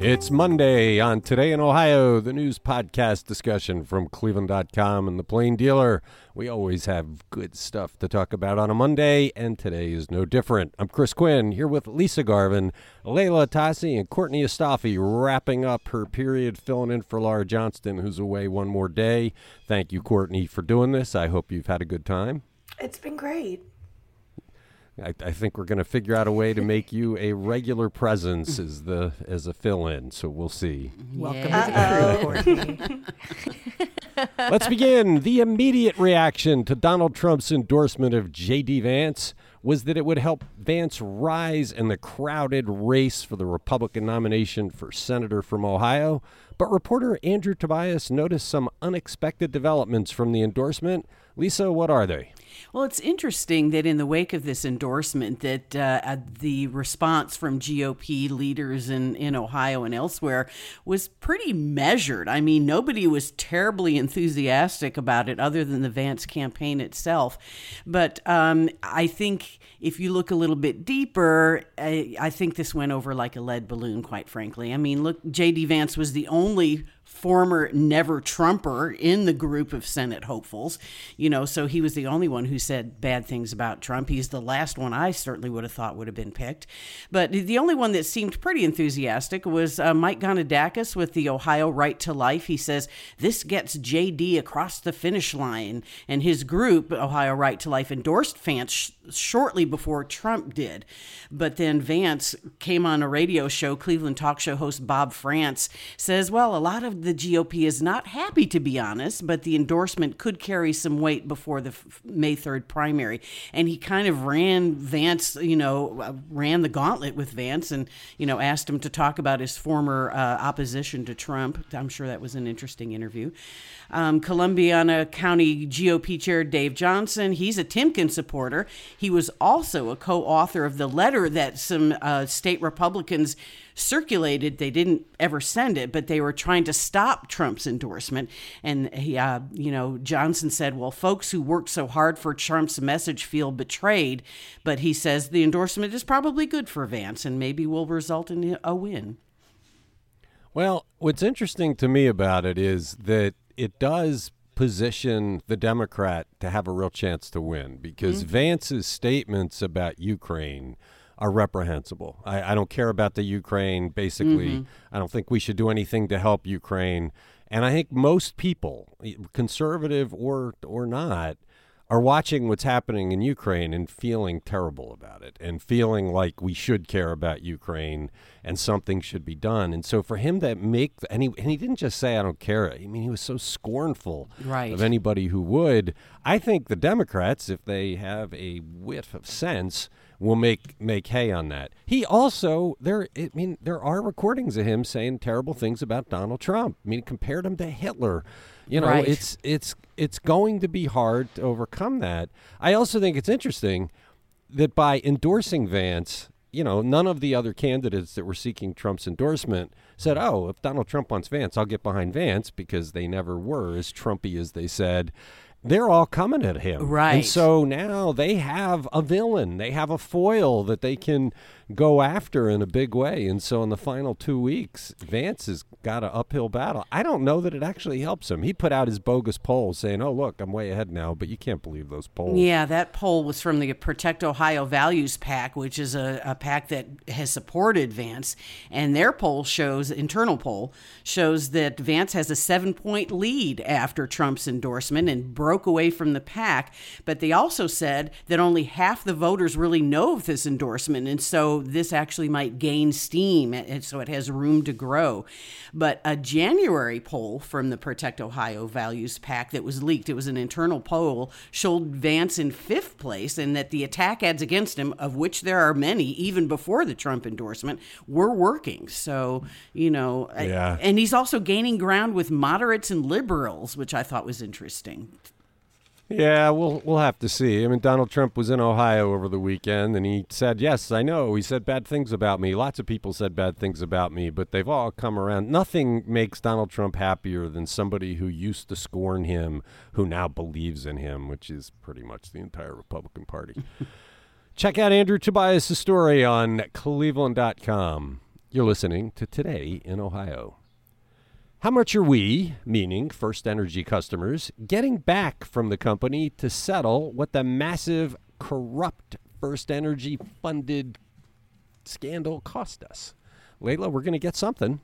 It's Monday on Today in Ohio, the news podcast discussion from Cleveland.com and the Plain Dealer. We always have good stuff to talk about on a Monday, and today is no different. I'm Chris Quinn here with Lisa Garvin, Leila Atassi, and Courtney Astolfi wrapping up her period filling in for Laura Johnston, who's away one more day. Thank you, Courtney, for doing this. I hope you've had a good time. It's been great. I, I think we're going to figure out a way to make you a regular presence as the as a fill-in. So we'll see. Welcome to the crew, Courtney. Let's begin. The immediate reaction to Donald Trump's endorsement of J.D. Vance was that it would help Vance rise in the crowded race for the Republican nomination for senator from Ohio. But reporter Andrew Tobias noticed some unexpected developments from the endorsement. Lisa, what are they? Well, it's interesting that in the wake of this endorsement, that uh, the response from GOP leaders in, in Ohio and elsewhere was pretty measured. I mean, nobody was terribly enthusiastic about it, other than the Vance campaign itself. But um, I think if you look a little bit deeper, I, I think this went over like a lead balloon. Quite frankly, I mean, look, J.D. Vance was the only former never Trumper in the group of Senate hopefuls. You know, so he was the only one who said bad things about Trump. He's the last one I certainly would have thought would have been picked. But the only one that seemed pretty enthusiastic was uh, Mike Gonidakis with the Ohio Right to Life. He says this gets JD across the finish line, and his group, Ohio Right to Life, endorsed Vance sh- shortly before Trump did. But then Vance came on a radio show. Cleveland talk show host Bob Frantz says, "Well, a lot of the GOP is not happy, to be honest, but the endorsement could carry some weight before the May 3rd primary. And he kind of ran Vance, you know, uh, ran the gauntlet with Vance and, you know, asked him to talk about his former uh, opposition to Trump. I'm sure that was an interesting interview. Um, Columbiana County GOP Chair Dave Johnson, he's a Timken supporter. He was also a co author of the letter that some uh, state Republicans circulated. They didn't ever send it, but they were trying to stop Trump's endorsement. And he, uh, you know, Johnson said, "Well, folks who worked so hard for Trump's message feel betrayed." But he says the endorsement is probably good for Vance, and maybe will result in a win. Well, what's interesting to me about it is that it does position the Democrat to have a real chance to win because mm-hmm. Vance's statements about Ukraine are reprehensible. I, I don't care about the Ukraine. Basically, mm-hmm. I don't think we should do anything to help Ukraine. And I think most people, conservative or or not, are watching what's happening in Ukraine and feeling terrible about it and feeling like we should care about Ukraine and something should be done. And so for him to make and he and he didn't just say I don't care. I mean he was so scornful right. of anybody who would. I think the Democrats if they have a whiff of sense will make make hay on that. He also there I mean there are recordings of him saying terrible things about Donald Trump. I mean compared him to Hitler. You know, right. it's it's it's going to be hard to overcome that. I also think it's interesting that by endorsing Vance, you know, none of the other candidates that were seeking Trump's endorsement said, "Oh, if Donald Trump wants Vance, I'll get behind Vance," because they never were as Trumpy as they said they're all coming at him. Right. And so now they have a villain. They have a foil that they can go after in a big way. And so in the final two weeks, Vance has got an uphill battle. I don't know that it actually helps him. He put out his bogus poll saying, oh, look, I'm way ahead now, but you can't believe those polls. Yeah, that poll was from the Protect Ohio Values PAC, which is a, a PAC that has supported Vance. And their poll shows, internal poll, shows that Vance has a seven point lead after Trump's endorsement and broke away from the pack. But they also said that only half the voters really know of this endorsement. And so this actually might gain steam, and so it has room to grow. But a January poll from the Protect Ohio Values PAC that was leaked, it was an internal poll, showed Vance in fifth place, and that the attack ads against him, of which there are many, even before the Trump endorsement, were working. So, you know, yeah. and he's also gaining ground with moderates and liberals, which I thought was interesting. Yeah, we'll we'll have to see. I mean, Donald Trump was in Ohio over the weekend, and he said, "Yes, I know. He said bad things about me. Lots of people said bad things about me, but they've all come around. Nothing makes Donald Trump happier than somebody who used to scorn him, who now believes in him, which is pretty much the entire Republican Party." Check out Andrew Tobias' story on Cleveland.com. You're listening to Today in Ohio. How much are we, meaning First Energy customers, getting back from the company to settle what the massive, corrupt First Energy funded scandal cost us? Layla, we're going to get something.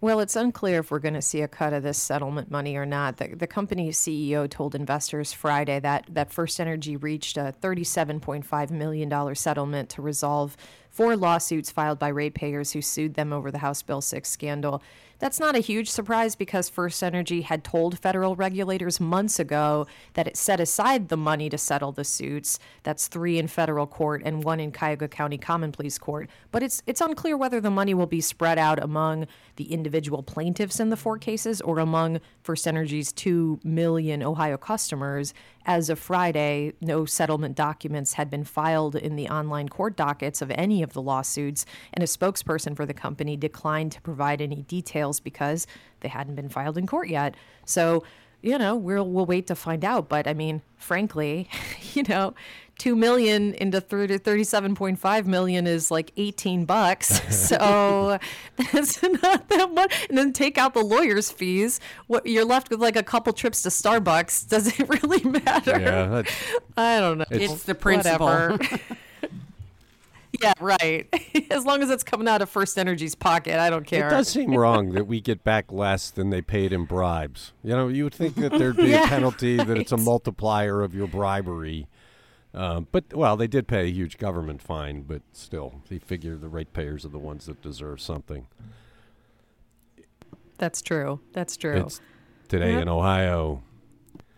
Well, it's unclear if we're going to see a cut of this settlement money or not. The, the company's CEO told investors Friday that, that First Energy reached a $37.5 million settlement to resolve four lawsuits filed by ratepayers who sued them over the House Bill 6 scandal. That's not a huge surprise because First Energy had told federal regulators months ago that it set aside the money to settle the suits. That's three in federal court and one in Cuyahoga County Common Pleas Court. But it's it's unclear whether the money will be spread out among the individual plaintiffs in the four cases or among First Energy's two million Ohio customers. As of Friday, no settlement documents had been filed in the online court dockets of any of the lawsuits, and a spokesperson for the company declined to provide any details because they hadn't been filed in court yet. So, you know, we'll we'll wait to find out. But I mean, frankly, you know, two million into thirty-seven point five million is like eighteen bucks. So that's not that much. And then take out the lawyers' fees. What you're left with like a couple trips to Starbucks. Does it really matter? Yeah, I don't know. It's, it's the principle. Yeah, right. as long as it's coming out of First Energy's pocket, I don't care. It does seem wrong that we get back less than they paid in bribes. You know, you would think that there'd be yeah, a penalty, right. that it's a multiplier of your bribery. Um, but well, they did pay a huge government fine, but still, they figure the ratepayers are the ones that deserve something. That's true. That's true. It's today in Ohio.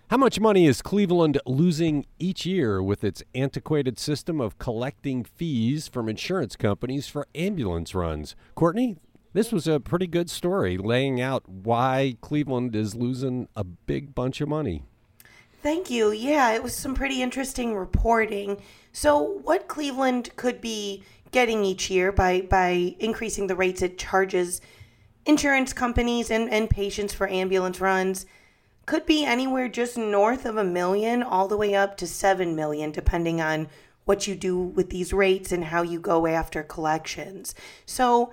How much money is Cleveland losing each year with its antiquated system of collecting fees from insurance companies for ambulance runs? Courtney, this was a pretty good story laying out why Cleveland is losing a big bunch of money. Thank you. Yeah, it was some pretty interesting reporting. So, what Cleveland could be getting each year by, by increasing the rates it charges insurance companies and, and patients for ambulance runs could be anywhere just north of a million all the way up to 7 million depending on what you do with these rates and how you go after collections. So,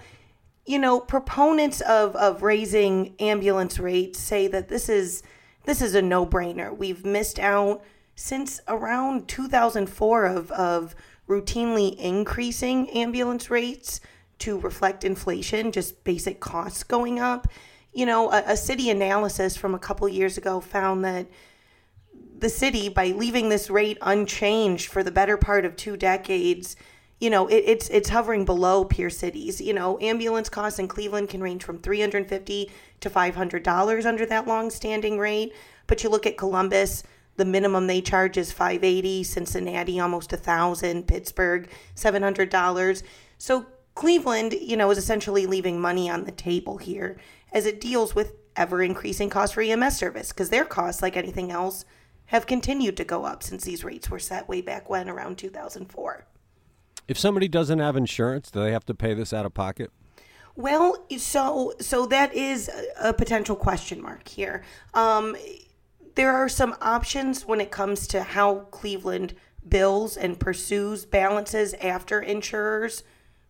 you know, proponents of, of raising ambulance rates say that this is this is a no-brainer. We've missed out since around 2004 of, of routinely increasing ambulance rates to reflect inflation, just basic costs going up you know, a, a, city analysis from a couple years ago found that the city, by leaving this rate unchanged for the better part of two decades, you know, it, it's it's hovering below peer cities. You know, ambulance costs in Cleveland can range from three hundred fifty to five hundred dollars under that long-standing rate. But you look at Columbus, the minimum they charge is five eighty. Cincinnati, almost a thousand. Pittsburgh, seven hundred dollars. So Cleveland, you know, is essentially leaving money on the table here as it deals with ever increasing costs for EMS service because their costs, like anything else, have continued to go up since these rates were set way back when around 2004. If somebody doesn't have insurance, do they have to pay this out of pocket? Well, so so that is a, potential question mark here. Um, there are some options when it comes to how Cleveland bills and pursues balances after insurers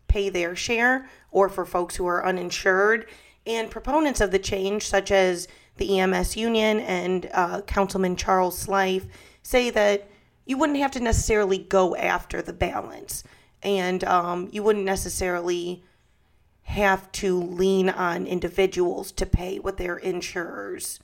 pay their share, or for folks who are uninsured. And proponents of the change, such as the EMS union and uh, Councilman Charles Slife, say that you wouldn't have to necessarily go after the balance, and um, you wouldn't necessarily have to lean on individuals to pay what their insurers,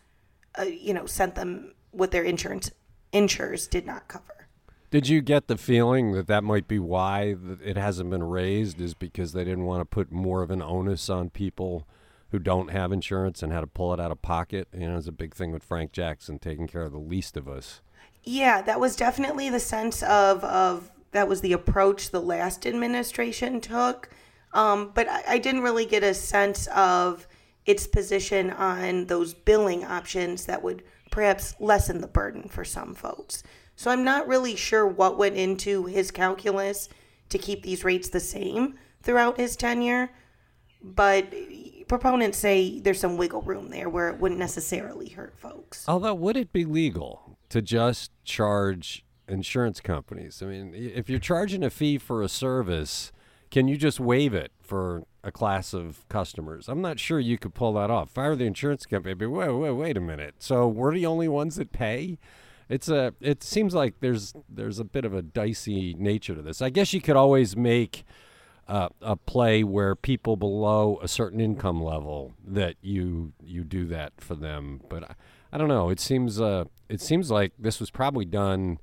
uh, you know, sent them what their insurance insurers did not cover. Did you get the feeling that that might be why it hasn't been raised? Is because they didn't want to put more of an onus on people who don't have insurance and how to pull it out of pocket. You know, it's a big thing with Frank Jackson taking care of the least of us. Yeah, that was definitely the sense of of that was the approach the last administration took. Um, but I, I didn't really get a sense of its position on those billing options that would perhaps lessen the burden for some folks. So I'm not really sure what went into his calculus to keep these rates the same throughout his tenure. But proponents say there's some wiggle room there where it wouldn't necessarily hurt folks. Although, would it be legal to just charge insurance companies? I mean, if you're charging a fee for a service can you just waive it for a class of customers? I'm not sure you could pull that off. If I were the insurance company, wait, wait, wait a minute. So we're the only ones that pay? It's a. It seems like there's there's a bit of a dicey nature to this. I guess you could always make uh, a play where people below a certain income level that you you do that for them. But I, I don't know. It seems uh, it seems like this was probably done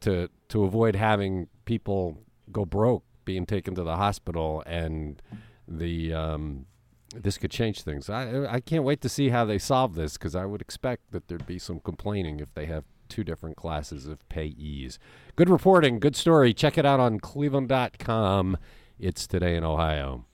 to to avoid having people go broke being taken to the hospital and the um, this could change things. I I can't wait to see how they solve this because I would expect that there'd be some complaining if they have two different classes of payees. Good reporting, good story. Check it out on cleveland.com. It's today in Ohio.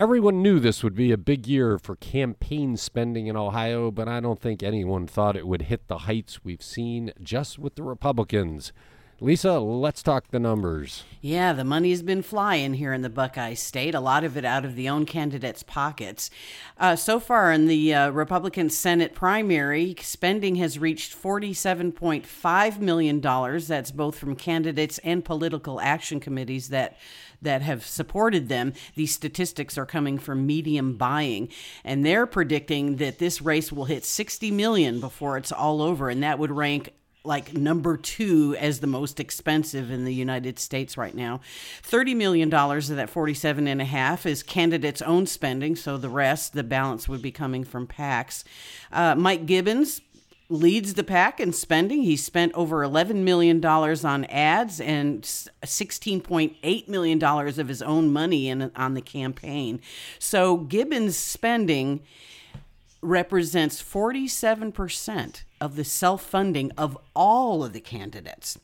Everyone knew this would be a big year for campaign spending in Ohio, but I don't think anyone thought it would hit the heights we've seen just with the Republicans. Lisa, let's talk the numbers. Yeah, the money's been flying here in the Buckeye State, a lot of it out of the own candidates' pockets. Uh, so far in the uh, Republican Senate primary, spending has reached $47.5 million. That's both from candidates and political action committees that that have supported them. These statistics are coming from medium buying, and they're predicting that this race will hit 60 million before it's all over, and that would rank like number two as the most expensive in the United States right now. $30 million of that 47 and a half is candidates' own spending. So the rest, the balance would be coming from PACs. Uh, Mike Gibbons, leads the pack in spending. He spent over $11 million on ads and $16.8 million of his own money in, on the campaign. So Gibbons' spending represents 47% of the self funding of all of the candidates.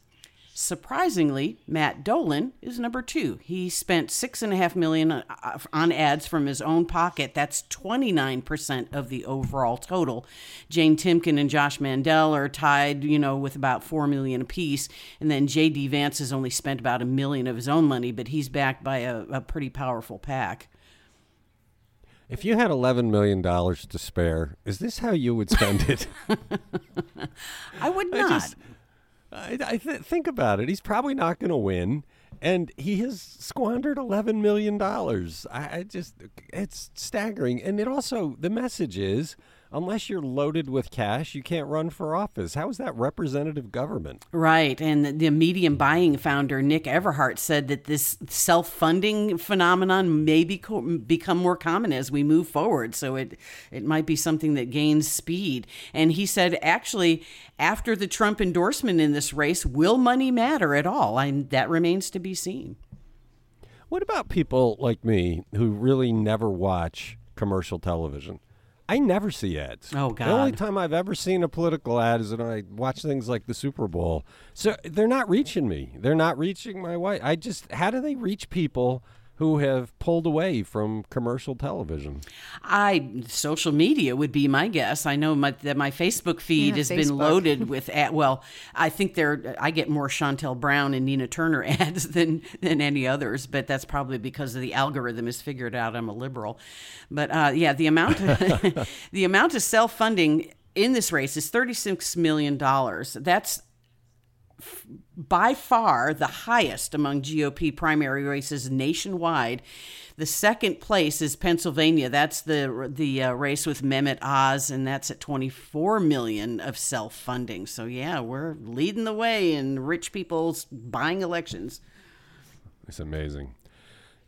Surprisingly, Matt Dolan is number two. He spent six and a half million uh, on ads from his own pocket. That's 29% of the overall total. Jane Timken and Josh Mandel are tied, you know, with about four million apiece. And then J.D. Vance has only spent about a million of his own money, but he's backed by a, a pretty powerful pack. If you had eleven million dollars to spare, is this how you would spend it? I would not. I, just, I, I th- think about it. He's probably not going to win, and he has squandered eleven million dollars. I, I just, it's staggering. And it also, the message is unless you're loaded with cash, you can't run for office. How is that representative government? Right. And the medium buying founder, Nick Everhart, said that this self funding phenomenon may be co- become more common as we move forward. So it, it might be something that gains speed. And he said, actually, after the Trump endorsement in this race, will money matter at all? And that remains to be seen. What about people like me who really never watch commercial television? I never see ads. Oh God! The only time I've ever seen a political ad is when I watch things like the Super Bowl. So they're not reaching me. They're not reaching my wife. I just how do they reach people who have pulled away from commercial television? I social media would be my guess. I know my, that my Facebook feed yeah, has Facebook. been loaded with ad, well, I think there I get more Shontel Brown and Nina Turner ads than than any others, but that's probably because of the algorithm has figured out I'm a liberal. But uh, yeah, the amount of, the amount of self funding in this race is thirty six million dollars. That's by far the highest among GOP primary races nationwide. The second place is Pennsylvania. That's the the uh, race with Mehmet Oz, and that's at 24 million of self funding. So yeah, we're leading the way in rich people's buying elections. It's amazing.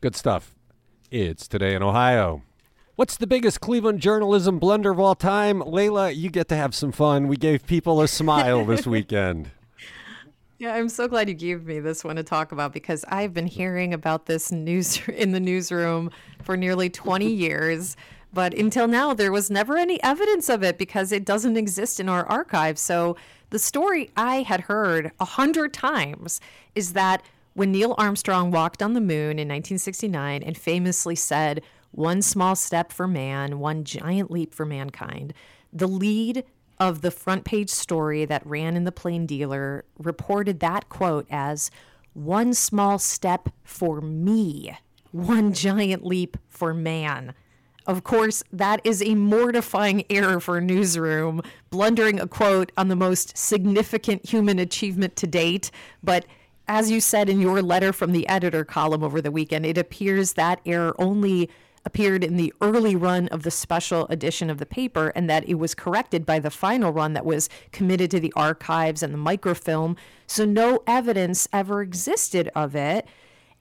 Good stuff. It's today in Ohio. What's the biggest Cleveland journalism blunder of all time? Layla, you get to have some fun. We gave people a smile this weekend. Yeah, I'm so glad you gave me this one to talk about because I've been hearing about this news in the newsroom for nearly 20 years. But until now, there was never any evidence of it because it doesn't exist in our archive. So the story I had heard a hundred times is that when Neil Armstrong walked on the moon in 1969 and famously said, one small step for man, one giant leap for mankind, the lead of the front page story that ran in the Plain Dealer reported that quote as one small step for me, one giant leap for man. Of course, that is a mortifying error for a newsroom, blundering a quote on the most significant human achievement to date, but as you said in your letter from the editor column over the weekend, it appears that error only appeared in the early run of the special edition of the paper and that it was corrected by the final run that was committed to the archives and the microfilm. So no evidence ever existed of it.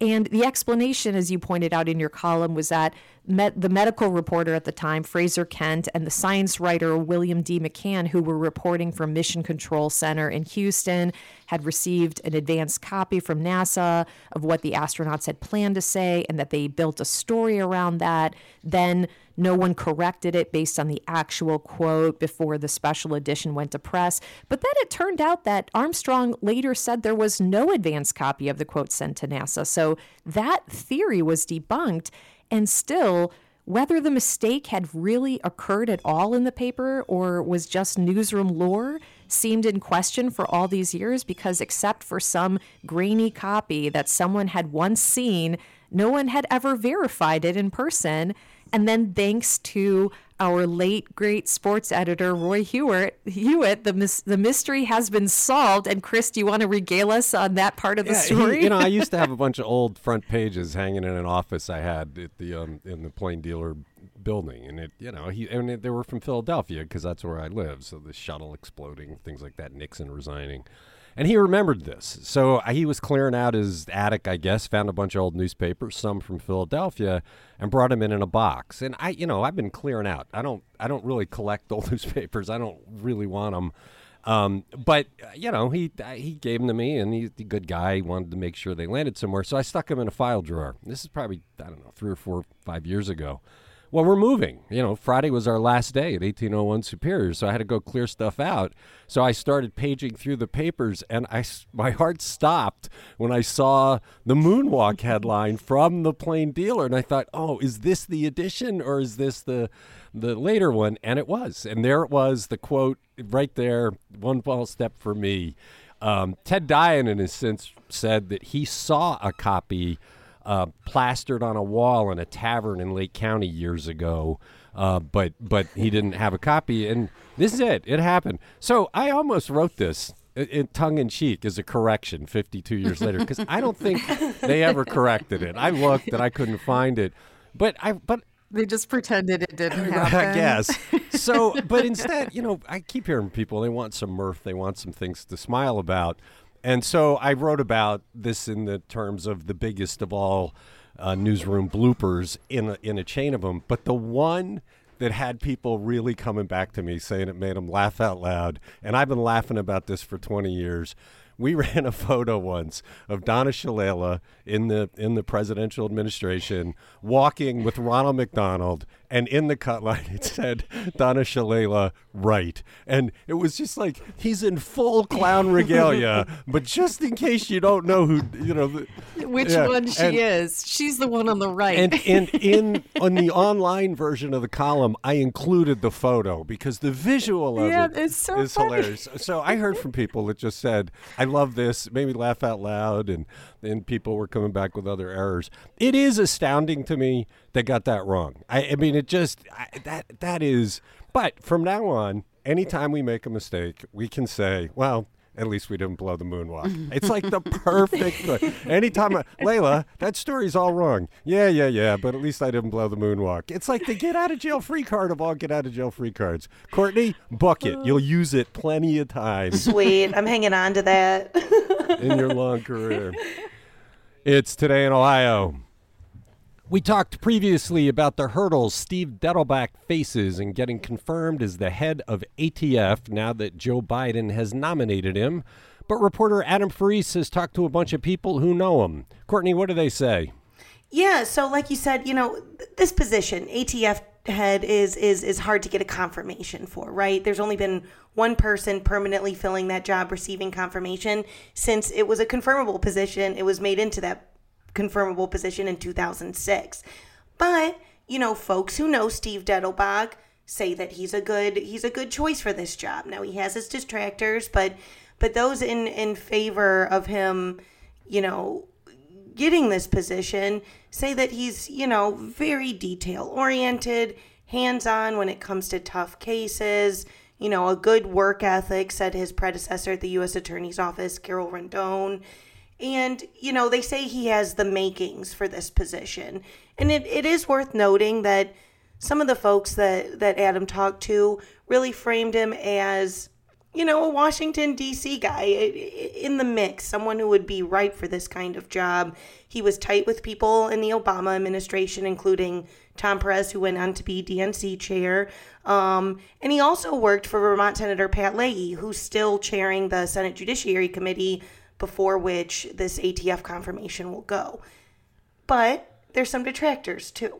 And the explanation, as you pointed out in your column, was that met the medical reporter at the time, Fraser Kent, and the science writer, William D. McCann, who were reporting from Mission Control Center in Houston, had received an advanced copy from NASA of what the astronauts had planned to say, and that they built a story around that. Then no one corrected it based on the actual quote before the special edition went to press. But then it turned out that Armstrong later said there was no advance copy of the quote sent to NASA. So that theory was debunked. And still, whether the mistake had really occurred at all in the paper or was just newsroom lore seemed in question for all these years because, except for some grainy copy that someone had once seen, no one had ever verified it in person. And then, thanks to our late great sports editor Roy Hewitt, Hewitt the mis- the mystery has been solved. And Chris, do you want to regale us on that part of the Yeah, he- story? you know, I used to have a bunch of old front pages hanging in an office I had at the um, in the Plain Dealer building, and it, you know, he and it, they were from Philadelphia because that's where I live. So the shuttle exploding, things like that, Nixon resigning, and he remembered this. So uh, he was clearing out his attic, I guess, found a bunch of old newspapers, some from Philadelphia, and brought them in in a box. And I, you know, I've been clearing out. I don't, I don't really collect old newspapers. I don't really want them. Um, but uh, you know, he uh, he gave them to me, and he's a good guy. He wanted to make sure they landed somewhere, so I stuck them in a file drawer. This is probably I don't know three or four, five years ago. Well, we're moving. You know, Friday was our last day at 1801 Superior, so I had to go clear stuff out. So I started paging through the papers, and I, my heart stopped when I saw the Moonwalk headline from the Plain Dealer, and I thought, oh, is this the edition or is this the the later one? And it was, and there it was, the quote right there, one false step for me. Um, Ted Diadiun, in his sense, said that he saw a copy uh, plastered on a wall in a tavern in Lake County years ago, uh, but but he didn't have a copy. And this is it; it happened. So I almost wrote this in, tongue in cheek as a correction 52 years later because I don't think they ever corrected it. I looked and I couldn't find it, but I but they just pretended it didn't happen. I guess. So, but instead, you know, I keep hearing people, they want some mirth, they want some things to smile about. And so I wrote about this in the terms of the biggest of all uh, newsroom bloopers in a, in a chain of them. But the one that had people really coming back to me saying it made them laugh out loud, and I've been laughing about this for 20 years. We ran a photo once of Donna Shalala in the in the presidential administration walking with Ronald McDonald, and in the cut line it said Donna Shalala right, and it was just like he's in full clown regalia, but just in case you don't know who you know, the, Which Yeah, one she and- is? She's the one on the right. and and in on the online version of the column, I included the photo because the visual of Yeah, it it's so is funny. hilarious. So I heard from people that just said, "I love this," it made me laugh out loud, and then people were coming back with other errors. It is astounding to me they got that wrong. I, I mean, it just I, that that is. But from now on, anytime we make a mistake, we can say, "Well." At least we didn't blow the moonwalk. It's like the perfect. Anytime, I, Layla, that story's all wrong. Yeah, yeah, yeah. But at least I didn't blow the moonwalk. It's like the get out of jail free card of all get out of jail free cards. Courtney, book it. You'll use it plenty of times Sweet. I'm hanging on to that. in your long career. It's today in Ohio. We talked previously about the hurdles Steve Dettelbach faces in getting confirmed as the head of ATF now that Joe Biden has nominated him. But reporter Adam Ferrise has talked to a bunch of people who know him. Courtney, what do they say? Yeah, so like you said, you know, this position, ATF head is is is hard to get a confirmation for, right? There's only been one person permanently filling that job receiving confirmation since it was a confirmable position. It was made into that confirmable position in 2006. But, you know, folks who know Steve Dettelbach say that he's a good he's a good choice for this job. Now he has his distractors, but but those in in favor of him, you know, getting this position say that he's, you know, very detail oriented, hands on when it comes to tough cases, you know, a good work ethic, said his predecessor at the U.S. Attorney's Office, Carol Rendon. And, you know, they say he has the makings for this position. And it, it is worth noting that some of the folks that, that Adam talked to really framed him as, you know, a Washington, D.C. guy in the mix, someone who would be right for this kind of job. He was tight with people in the Obama administration, including Tom Perez, who went on to be DNC chair. Um, and he also worked for Vermont Senator Pat Leahy, who's still chairing the Senate Judiciary Committee before which this ATF confirmation will go. But there's some detractors too.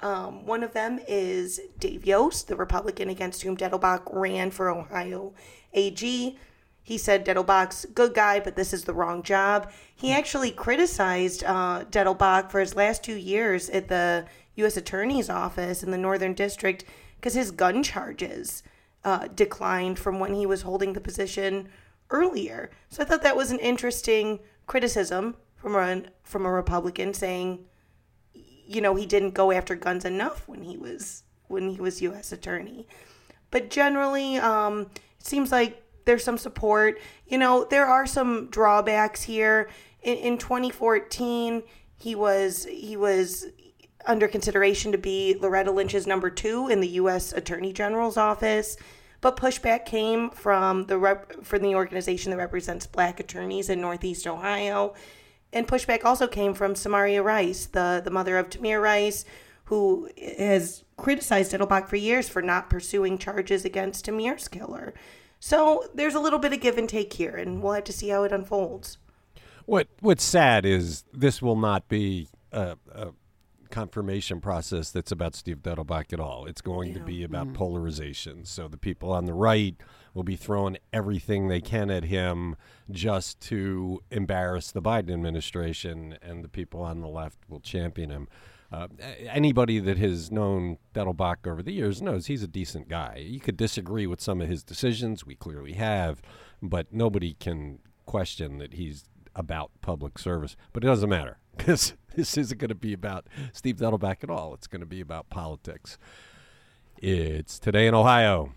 Um, one of them is Dave Yost, the Republican against whom Dettelbach ran for Ohio AG. He said Dettelbach's good guy, but this is the wrong job. He actually criticized uh, Dettelbach for his last two years at the U.S. Attorney's Office in the Northern District because his gun charges uh, declined from when he was holding the position earlier. So I thought that was an interesting criticism from a from a Republican saying, you know, he didn't go after guns enough when he was when he was U.S. attorney. But generally, um, it seems like there's some support. You know, there are some drawbacks here. In, in 2014, he was he was under consideration to be Loretta Lynch's number two in the U.S. Attorney General's office. But pushback came from the rep- from the organization that represents black attorneys in Northeast Ohio. And pushback also came from Samaria Rice, the, the mother of Tamir Rice, who has criticized Dettelbach for years for not pursuing charges against Tamir's killer. So there's a little bit of give and take here, and we'll have to see how it unfolds. What What's sad is this will not be a confirmation process that's about Steve Dettelbach at all. It's going to be about mm-hmm. polarization. So the people on the right will be throwing everything they can at him just to embarrass the Biden administration, and the people on the left will champion him. Uh, anybody that has known Dettelbach over the years knows he's a decent guy. You could disagree with some of his decisions, we clearly have, but nobody can question that he's about public service. But it doesn't matter because this isn't going to be about Steve Dettelbach at all. It's going to be about politics. It's today in Ohio.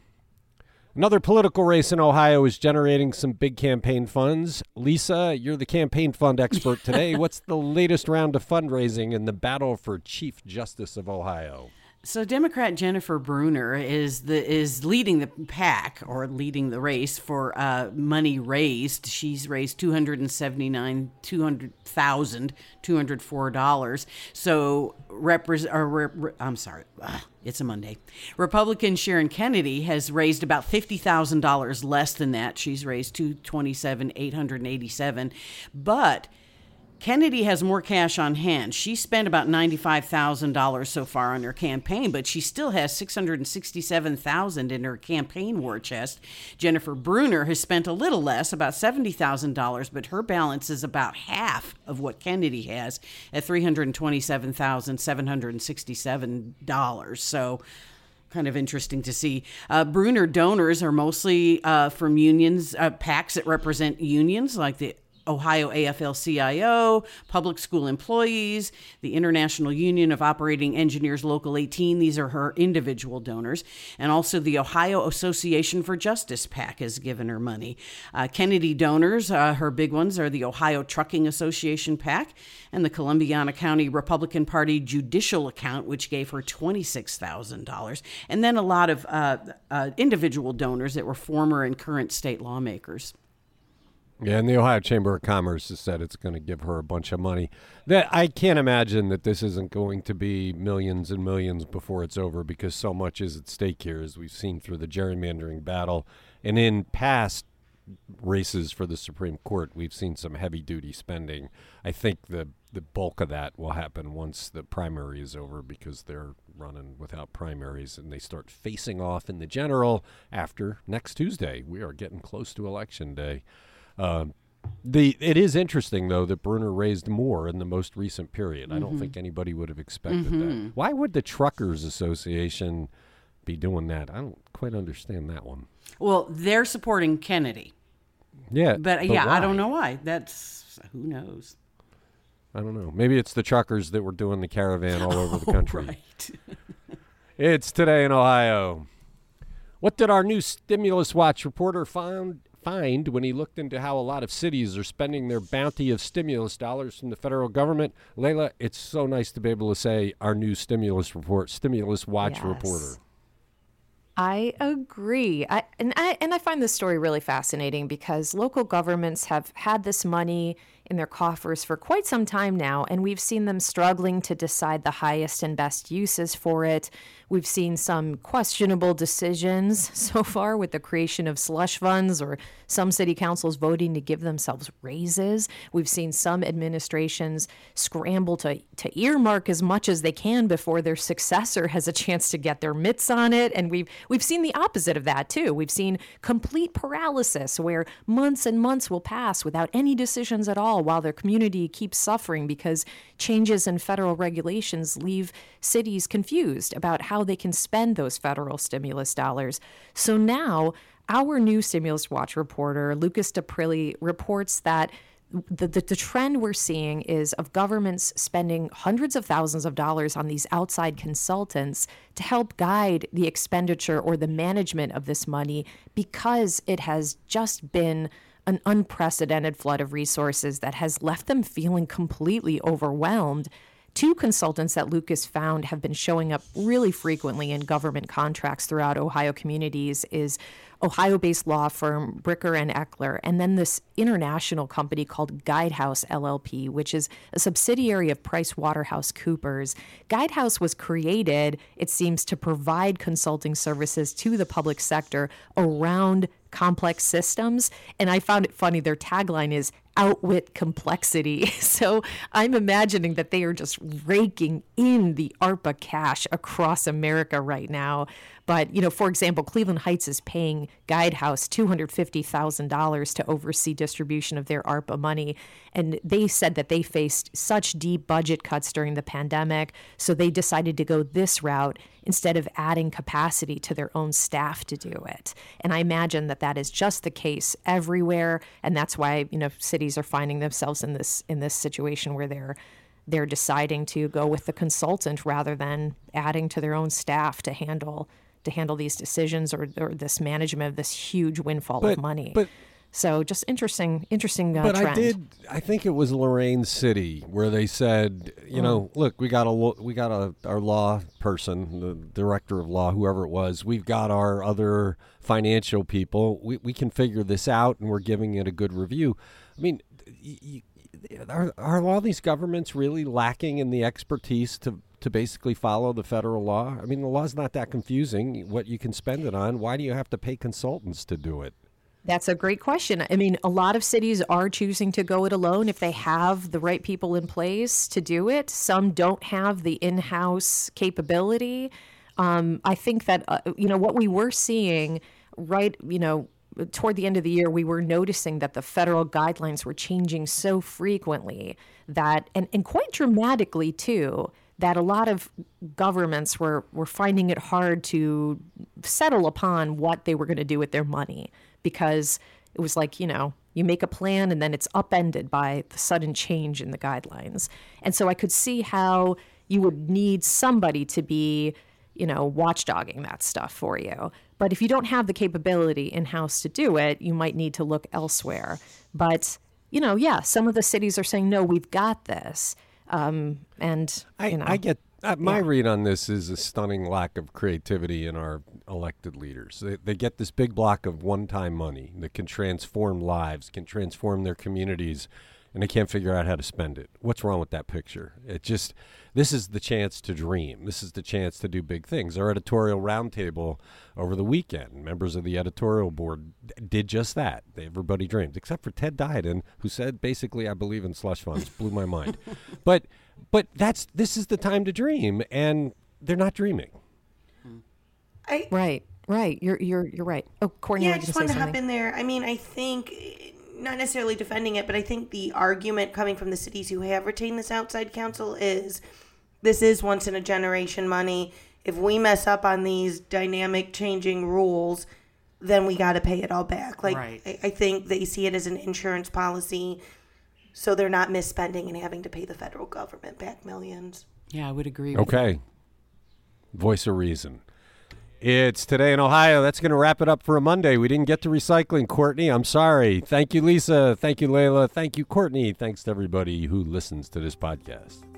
Another political race in Ohio is generating some big campaign funds. Lisa, you're the campaign fund expert today. What's the latest round of fundraising in the battle for Chief Justice of Ohio? So Democrat Jennifer Brunner is the is leading the pack or leading the race for uh, money raised. She's raised two hundred and seventy nine two hundred thousand two hundred four dollars. So represent I'm sorry, ugh, it's a Monday. Republican Sharon Kennedy has raised about fifty thousand dollars less than that. She's raised two twenty seven eight hundred eighty seven, but Kennedy has more cash on hand. She spent about $95,000 so far on her campaign, but she still has $667,000 in her campaign war chest. Jennifer Brunner has spent a little less, about $70,000, but her balance is about half of what Kennedy has at $327,767. So kind of interesting to see. Uh, Brunner donors are mostly uh, from unions, uh, PACs that represent unions like the Ohio AFL CIO, public school employees, the International Union of Operating Engineers Local 18. These are her individual donors. And also the Ohio Association for Justice PAC has given her money. Uh, Kennedy donors, uh, her big ones are the Ohio Trucking Association PAC and the Columbiana County Republican Party Judicial Account, which gave her $26,000. And then a lot of uh, uh, individual donors that were former and current state lawmakers. Yeah, and the Ohio Chamber of Commerce has said it's going to give her a bunch of money. That I can't imagine that this isn't going to be millions and millions before it's over because so much is at stake here, as we've seen through the gerrymandering battle, and in past races for the Supreme Court, we've seen some heavy duty spending. I think the the bulk of that will happen once the primary is over because they're running without primaries and they start facing off in the general after next Tuesday. We are getting close to election day. Um, the it is interesting though that Brunner raised more in the most recent period. Mm-hmm. I don't think mm-hmm. anybody would have expected mm-hmm. that. Why would the Truckers Association be doing that? I don't quite understand that one. Well, they're supporting Kennedy. Yeah, but, but yeah, why? I don't know why. That's who knows. I don't know. Maybe it's the truckers that were doing the caravan all over the country. right. it's today in Ohio. What did our new stimulus watch reporter find find when he looked into how a lot of cities are spending their bounty of stimulus dollars from the federal government. Layla, it's so nice to be able to say our new stimulus report, stimulus watch Yes. reporter. I agree. I, and I and I find this story really fascinating because local governments have had this money in their coffers for quite some time now, and we've seen them struggling to decide the highest and best uses for it. We've seen some questionable decisions so far with the creation of slush funds or some city councils voting to give themselves raises. We've seen some administrations scramble to, to earmark as much as they can before their successor has a chance to get their mitts on it. And we've we've seen the opposite of that too. We've seen complete paralysis where months and months will pass without any decisions at all while their community keeps suffering because changes in federal regulations leave cities confused about how they can spend those federal stimulus dollars. So now our new stimulus watch reporter, Lucas Daprile, reports that the, the, the trend we're seeing is of governments spending hundreds of thousands of dollars on these outside consultants to help guide the expenditure or the management of this money because it has just been an unprecedented flood of resources that has left them feeling completely overwhelmed. Two consultants that Lucas found have been showing up really frequently in government contracts throughout Ohio communities is Ohio-based law firm Bricker and Eckler, and then this international company called Guidehouse LLP, which is a subsidiary of Price Waterhouse Coopers. Guidehouse was created, it seems, to provide consulting services to the public sector around complex systems. And I found it funny. Their tagline is outwit complexity. So I'm imagining that they are just raking in the ARPA cash across America right now. But, you know, for example, Cleveland Heights is paying Guidehouse $250,000 to oversee distribution of their ARPA money. And they said that they faced such deep budget cuts during the pandemic. So they decided to go this route instead of adding capacity to their own staff to do it. And I imagine that that is just the case everywhere. And that's why, you know, cities are finding themselves in this in this situation where they're they're deciding to go with the consultant rather than adding to their own staff to handle to handle these decisions or, or this management of this huge windfall But- of money. but- so just interesting, interesting uh, But trend. I did. I think it was Lorain City where they said, you know, look, we got a we got a our law person, the director of law, whoever it was. We've got our other financial people. We we can figure this out, and we're giving it a good review. I mean, y- y- are are all these governments really lacking in the expertise to? To basically follow the federal law. I mean, the law's not that confusing. What you can spend it on. Why do you have to pay consultants to do it? That's a great question. I mean, a lot of cities are choosing to go it alone if they have the right people in place to do it. Some don't have the in house capability. Um, I think that, uh, you know, what we were seeing right, you know, toward the end of the year, we were noticing that the federal guidelines were changing so frequently that, and, and quite dramatically too, that a lot of governments were, were finding it hard to settle upon what they were going to do with their money because it was like, you know, you make a plan and then it's upended by the sudden change in the guidelines. And so I could see how you would need somebody to be, you know, watchdogging that stuff for you. But if you don't have the capability in house to do it, you might need to look elsewhere. But, you know, yeah, some of the cities are saying, no, we've got this. Um, and, I, you know, I get uh, my read on this is a stunning lack of creativity in our elected leaders. They, they get this big block of one-time money that can transform lives, can transform their communities, and they can't figure out how to spend it. What's wrong with that picture? It just this is the chance to dream. This is the chance to do big things. Our editorial roundtable over the weekend, members of the editorial board d- did just that. Everybody dreamed, except for Ted Diadiun, who said basically, "I believe in slush funds." Blew my mind. but but that's this is the time to dream, and they're not dreaming. I, right, right. You're, you're, you're right. Oh, Courtney, yeah, I just gonna wanted to hop in there. I mean, I think not necessarily defending it, but I think the argument coming from the cities who have retained this outside counsel is this is once in a generation money. If we mess up on these dynamic changing rules, then we got to pay it all back. Like Right. I, I think they see it as an insurance policy, so they're not misspending and having to pay the federal government back millions. Yeah, I would agree. With Okay. Voice of reason. It's today in Ohio. That's going to wrap it up for a Monday. We didn't get to recycling, Courtney. I'm sorry. Thank you, Lisa. Thank you, Layla. Thank you, Courtney. Thanks to everybody who listens to this podcast.